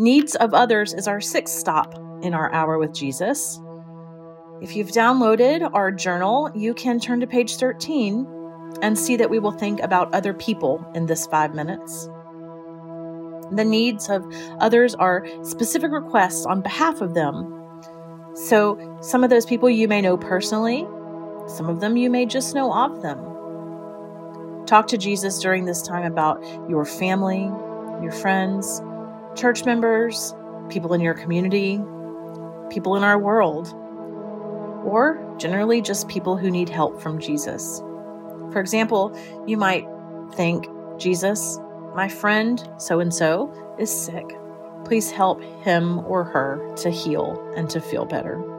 Needs of others is our sixth stop in our hour with Jesus. If you've downloaded our journal, you can turn to page 13 and see that we will think about other people in this five minutes. The needs of others are specific requests on behalf of them. So, some of those people you may know personally, some of them you may just know of them. Talk to Jesus during this time about your family, your friends, church members, people in your community, people in our world, or generally just people who need help from Jesus. For example, you might think, Jesus, my friend so and so is sick. Please help him or her to heal and to feel better.